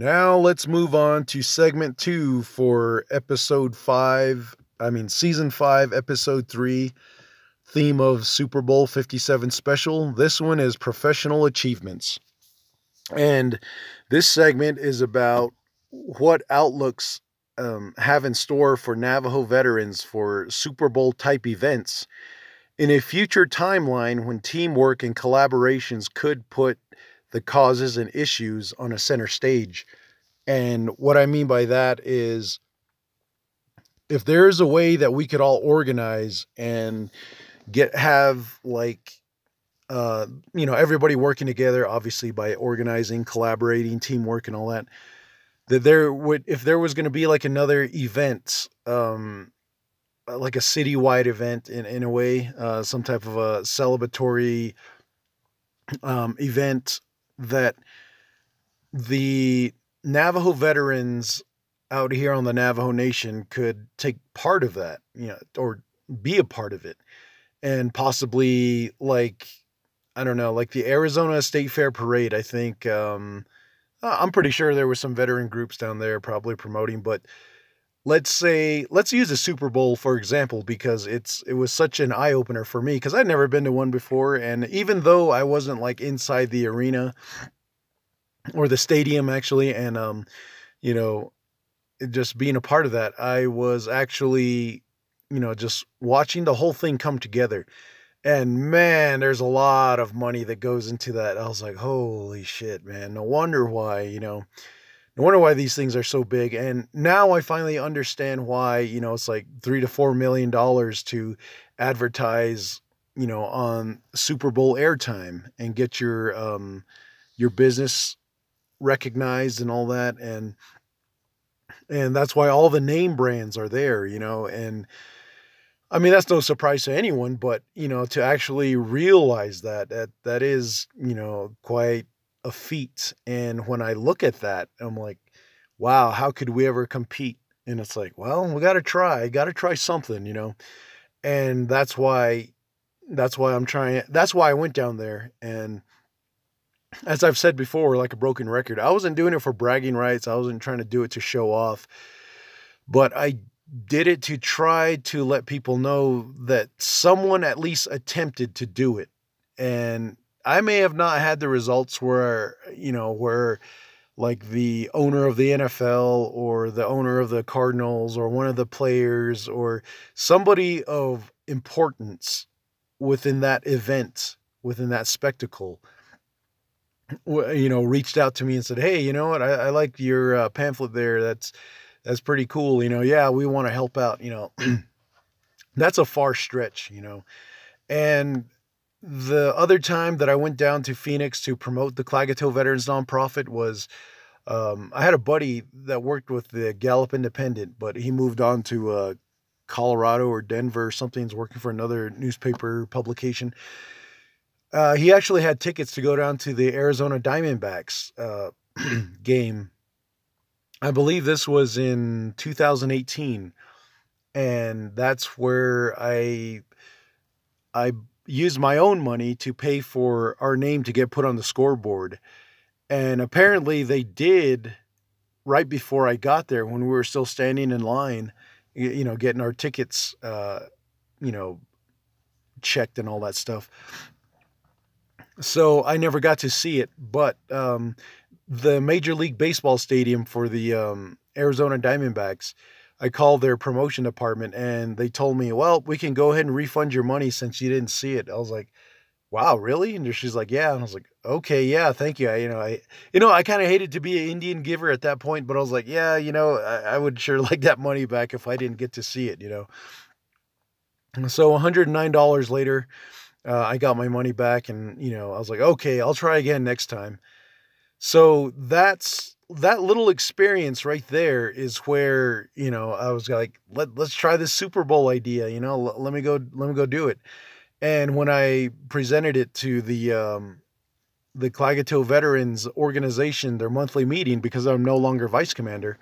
Now let's move on to segment two for episode five. I mean, season five, episode three, theme of Super Bowl 57 special. This one is professional achievements. And this segment is about what outlooks um, have in store for Navajo veterans for Super Bowl type events in a future timeline when teamwork and collaborations could put the causes and issues on a center stage. And what I mean by that is if there is a way that we could all organize and get have like uh you know everybody working together obviously by organizing collaborating teamwork and all that that there would if there was going to be like another event um like a citywide event in, in a way uh some type of a celebratory um event that the Navajo veterans out here on the Navajo Nation could take part of that, you know, or be a part of it. And possibly like I don't know, like the Arizona State Fair parade, I think um I'm pretty sure there were some veteran groups down there probably promoting, but let's say let's use a Super Bowl for example because it's it was such an eye opener for me because I'd never been to one before and even though I wasn't like inside the arena or the stadium actually and um you know just being a part of that I was actually you know just watching the whole thing come together and man there's a lot of money that goes into that I was like holy shit man no wonder why you know no wonder why these things are so big. And now I finally understand why, you know, it's like three to four million dollars to advertise, you know, on Super Bowl airtime and get your um your business recognized and all that. And and that's why all the name brands are there, you know, and I mean that's no surprise to anyone, but you know, to actually realize that that that is, you know, quite a feat. And when I look at that, I'm like, wow, how could we ever compete? And it's like, well, we got to try, got to try something, you know? And that's why, that's why I'm trying, that's why I went down there. And as I've said before, like a broken record, I wasn't doing it for bragging rights. I wasn't trying to do it to show off, but I did it to try to let people know that someone at least attempted to do it. And I may have not had the results where, you know, where like the owner of the NFL or the owner of the Cardinals or one of the players or somebody of importance within that event, within that spectacle, you know, reached out to me and said, "Hey, you know what? I, I like your uh, pamphlet there. That's that's pretty cool. You know, yeah, we want to help out. You know, that's a far stretch. You know, and the other time that I went down to Phoenix to promote the Klagetoh Veterans Nonprofit was um, I had a buddy that worked with the Gallup Independent, but he moved on to uh, Colorado or Denver or something. Working for another newspaper publication. Uh, he actually had tickets to go down to the Arizona Diamondbacks uh, game. I believe this was in 2018, and that's where I I used my own money to pay for our name to get put on the scoreboard. And apparently they did right before I got there when we were still standing in line, you know, getting our tickets, uh, you know, checked and all that stuff. So I never got to see it, but um, the Major League Baseball stadium for the um, Arizona Diamondbacks I called their promotion department and they told me, well, we can go ahead and refund your money since you didn't see it. I was like, wow, really? And she's like, yeah. And I was like, okay, yeah, thank you. I, you know, I, you know, I kind of hated to be an Indian giver at that point, but I was like, yeah, you know, I, I would sure like that money back if I didn't get to see it, you know? And so $109 later, uh, I got my money back and, you know, I was like, okay, I'll try again next time. So that's that little experience right there is where you know I was like let let's try this Super Bowl idea you know let, let me go let me go do it and when I presented it to the um, the Klagetoh Veterans Organization their monthly meeting because I'm no longer vice commander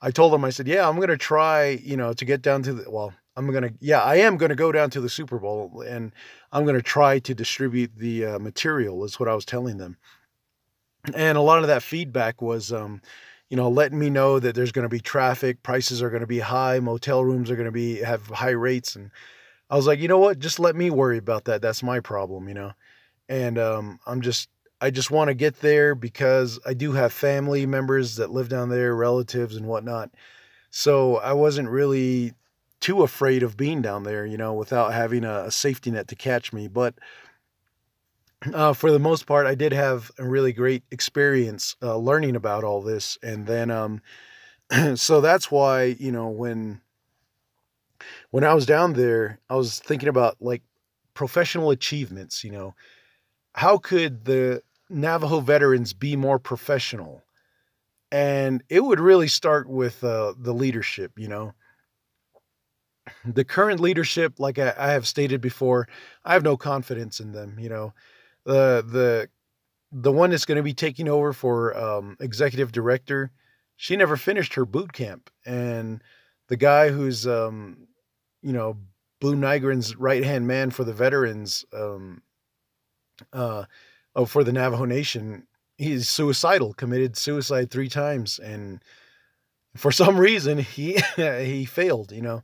I told them I said yeah I'm gonna try you know to get down to the well I'm gonna yeah I am gonna go down to the Super Bowl and I'm gonna try to distribute the uh, material is what I was telling them. And a lot of that feedback was um, you know letting me know that there's going to be traffic prices are going to be high motel rooms are going to be have high rates and i was like you know what? Just let me worry about that. That's my problem you know? And um, i'm just i just want to get there because i do have family members that live down there relatives and whatnot. So i wasn't really too afraid of being down there you know without having a, a safety net to catch me but uh, for the most part, I did have a really great experience uh, learning about all this. And then, um, so that's why, you know, when, when I was down there, I was thinking about like professional achievements, you know, how could the Navajo veterans be more professional? And it would really start with uh, the leadership, you know. The current leadership, like I, I have stated before, I have no confidence in them, you know the the the one that's going to be taking over for um, executive director, she never finished her boot camp, and the guy who's um, you know Buu Nygren's right hand man for the veterans, um, uh, oh for the Navajo Nation, he's suicidal, committed suicide three times, and for some reason he he failed, you know.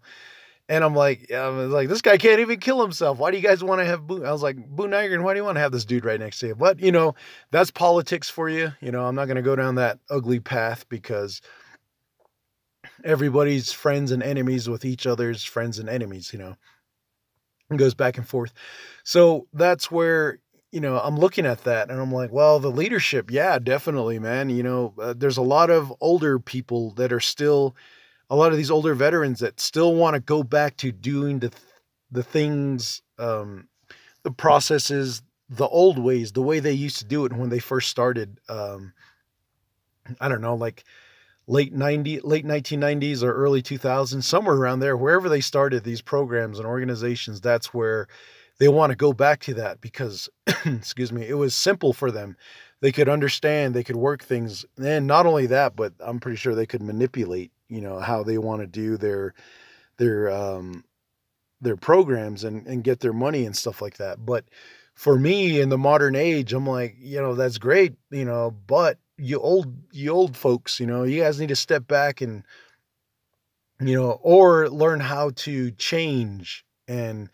And I'm like, I was like, this guy can't even kill himself. Why do you guys want to have Buu? I was like, Buu Nygren, why do you want to have this dude right next to you? But, you know, that's politics for you. You know, I'm not going to go down that ugly path because everybody's friends and enemies with each other's friends and enemies, you know, it goes back and forth. So that's where, you know, I'm looking at that and I'm like, well, the leadership, yeah, definitely, man. You know, uh, there's a lot of older people that are still a lot of these older veterans that still want to go back to doing the the things um, the processes the old ways the way they used to do it when they first started um, i don't know like late 90 late 1990s or early 2000s somewhere around there wherever they started these programs and organizations that's where they want to go back to that because excuse me it was simple for them. They could understand they could work things and not only that but i'm pretty sure they could manipulate you know how they want to do their their um their programs and and get their money and stuff like that but for me in the modern age i'm like you know that's great you know but you old you old folks you know you guys need to step back and you know or learn how to change and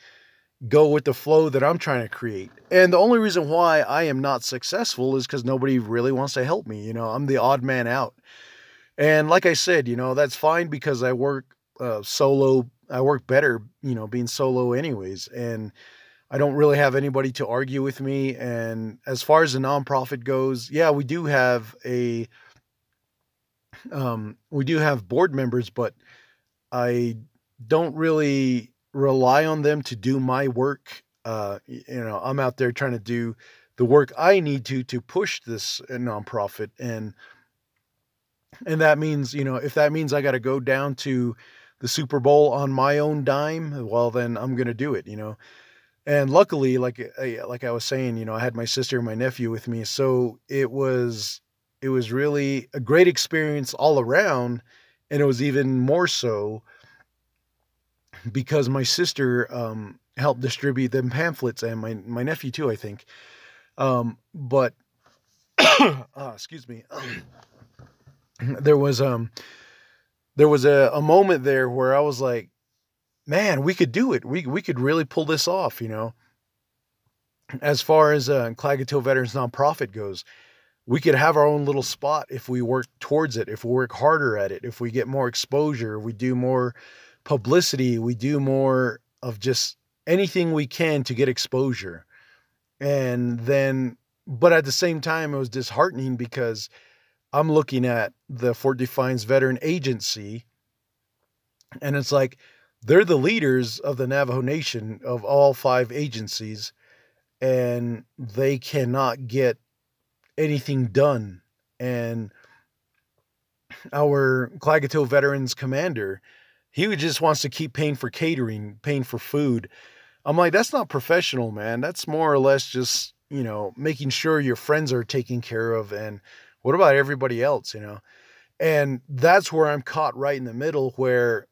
go with the flow that I'm trying to create. And the only reason why I am not successful is because nobody really wants to help me. You know, I'm the odd man out. And like I said, you know, that's fine because I work uh, solo. I work better, you know, being solo, anyways. And I don't really have anybody to argue with me. And as far as the nonprofit goes, yeah, we do have a, um, we do have board members, but I don't really rely on them to do my work. Uh, you know, I'm out there trying to do the work I need to to push this uh, nonprofit and and that means, you know, if that means I got to go down to the Super Bowl on my own dime, well, then I'm going to do it, you know. And luckily, like I, like I was saying, you know, I had my sister and my nephew with me, so it was it was really a great experience all around, and it was even more so because my sister um, helped distribute them pamphlets, and my my nephew too, I think. Um, but uh, excuse me. there was um there was a, a moment there where I was like, man, we could do it. We we could really pull this off, you know. As far as uh, Klagetoh Veterans Nonprofit goes, we could have our own little spot if we work towards it, if we work harder at it, if we get more exposure, we do more publicity, we do more of just anything we can to get exposure. And then, but at the same time, it was disheartening because I'm looking at the Fort Defiance Veteran Agency, and it's like they're the leaders of the Navajo Nation of all five agencies, and they cannot get anything done. And our Klagetoh Veterans Commander, he just wants to keep paying for catering, paying for food. I'm like, that's not professional, man. That's more or less just, you know, making sure your friends are taken care of and what about everybody else, you know? And that's where I'm caught right in the middle where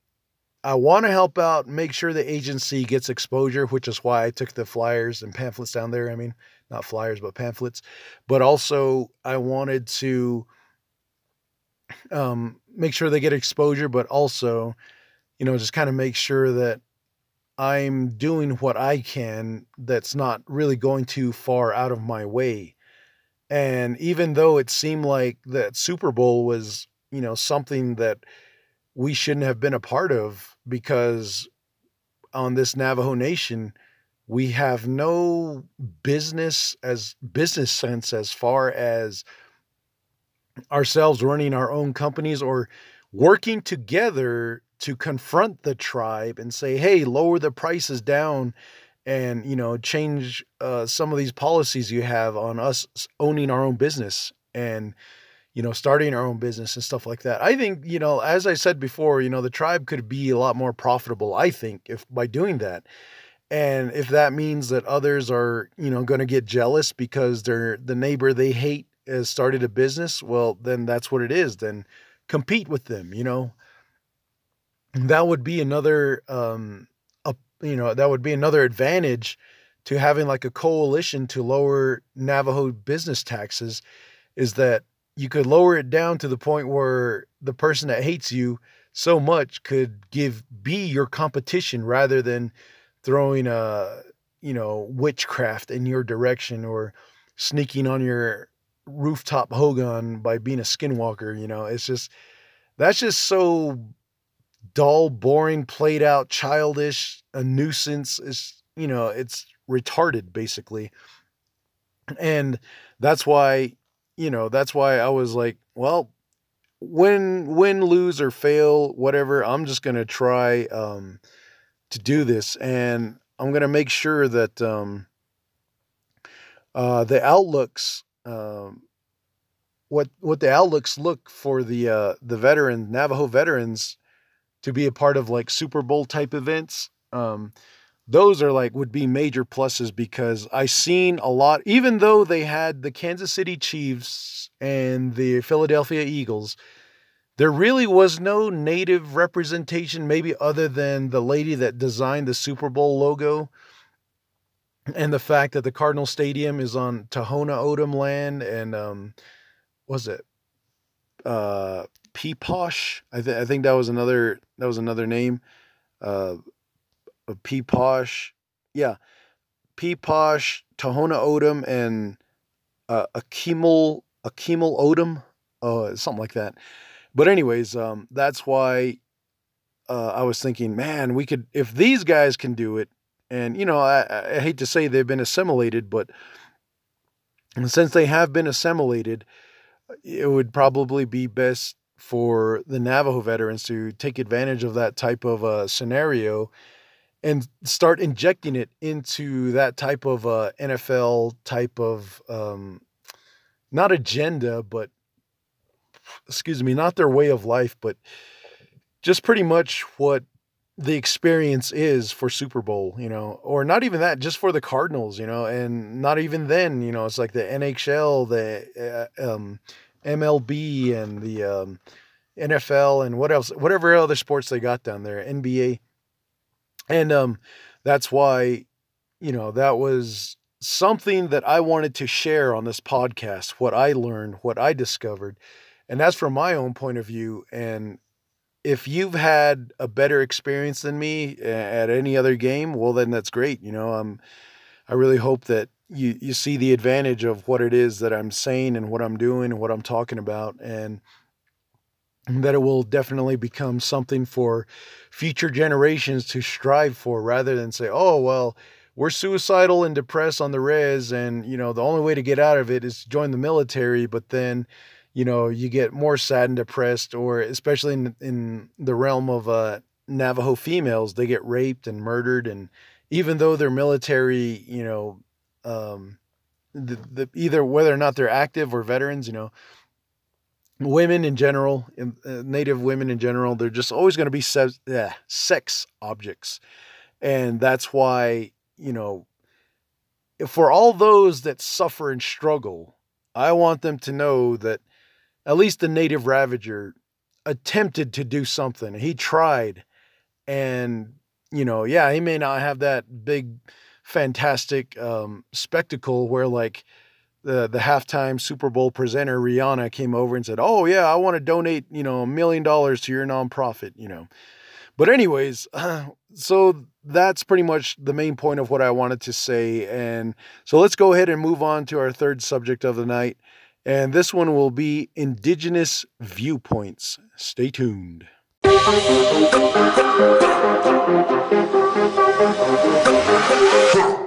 I want to help out, make sure the agency gets exposure, which is why I took the flyers and pamphlets down there. I mean, not flyers, but pamphlets. But also, I wanted to um, make sure they get exposure, but also, you know, just kind of make sure that I'm doing what I can that's not really going too far out of my way. And even though it seemed like that Super Bowl was, you know, something that we shouldn't have been a part of because on this Navajo Nation, we have no business as business sense as far as ourselves running our own companies or working together to confront the tribe and say, hey, lower the prices down and, you know, change uh, some of these policies you have on us owning our own business and, you know, starting our own business and stuff like that. I think, you know, as I said before, you know, the tribe could be a lot more profitable, I think, if by doing that. And if that means that others are, you know, going to get jealous because they're the neighbor they hate has started a business, well, then that's what it is. Then compete with them, you know that would be another um you know that would be another advantage to having like a coalition to lower Navajo business taxes is that you could lower it down to the point where the person that hates you so much could give be your competition rather than throwing a you know witchcraft in your direction or sneaking on your rooftop hogan by being a skinwalker you know? It's just that's just so dull, boring, played out, childish, a nuisance. It's, you know, it's retarded basically. And that's why, you know, that's why I was like, well, win, win, lose, or fail, whatever, I'm just going to try um, to do this. And I'm going to make sure that um, uh, the outlooks, um, what what the outlooks look for the uh, the veteran Navajo veterans to be a part of like Super Bowl type events. Um, those are like would be major pluses because I seen a lot, even though they had the Kansas City Chiefs and the Philadelphia Eagles, there really was no native representation, maybe other than the lady that designed the Super Bowl logo and the fact that the Cardinal Stadium is on Tohono O'odham land and um was it uh Piipaash. I, th- I think that was another that was another name. Uh, Piipaash. Yeah, Piipaash, Tohono O'odham, and uh, Akimel Akimel O'odham, uh, something like that. But anyways, um, that's why uh, I was thinking, man, we could if these guys can do it, and you know, I, I hate to say they've been assimilated, but since they have been assimilated, it would probably be best for the Navajo veterans to take advantage of that type of uh, scenario and start injecting it into that type of uh, NFL type of um, not agenda, but excuse me, not their way of life, but just pretty much what the experience is for Super Bowl, you know, or not even that, just for the Cardinals, you know, and not even then, you know, it's like the NHL, the uh, um, MLB and the um, NFL and what else, whatever other sports they got down there, NBA. And um, that's why, you know, that was something that I wanted to share on this podcast, what I learned, what I discovered. And that's from my own point of view. And if you've had a better experience than me at any other game, well, then that's great. You know, I'm, I really hope that you you see the advantage of what it is that I'm saying and what I'm doing and what I'm talking about and that it will definitely become something for future generations to strive for rather than say oh well we're suicidal and depressed on the res and you know the only way to get out of it is to join the military but then you know you get more sad and depressed or especially in, in the realm of uh, navajo females they get raped and murdered and even though they're military you know um, the, the either whether or not they're active or veterans, you know, women in general, uh, Native women in general, they're just always going to be se- yeah, sex objects, and that's why you know, for all those that suffer and struggle, I want them to know that at least the Native Ravager attempted to do something. He tried, and you know, yeah, he may not have that big fantastic um, spectacle where like the the halftime Super Bowl presenter Rihanna came over and said, "Oh yeah, I want to donate, you know, a million dollars to your nonprofit," you know. But anyways, uh, so that's pretty much the main point of what I wanted to say and so let's go ahead and move on to our third subject of the night. And this one will be indigenous viewpoints. Stay tuned. Yeah.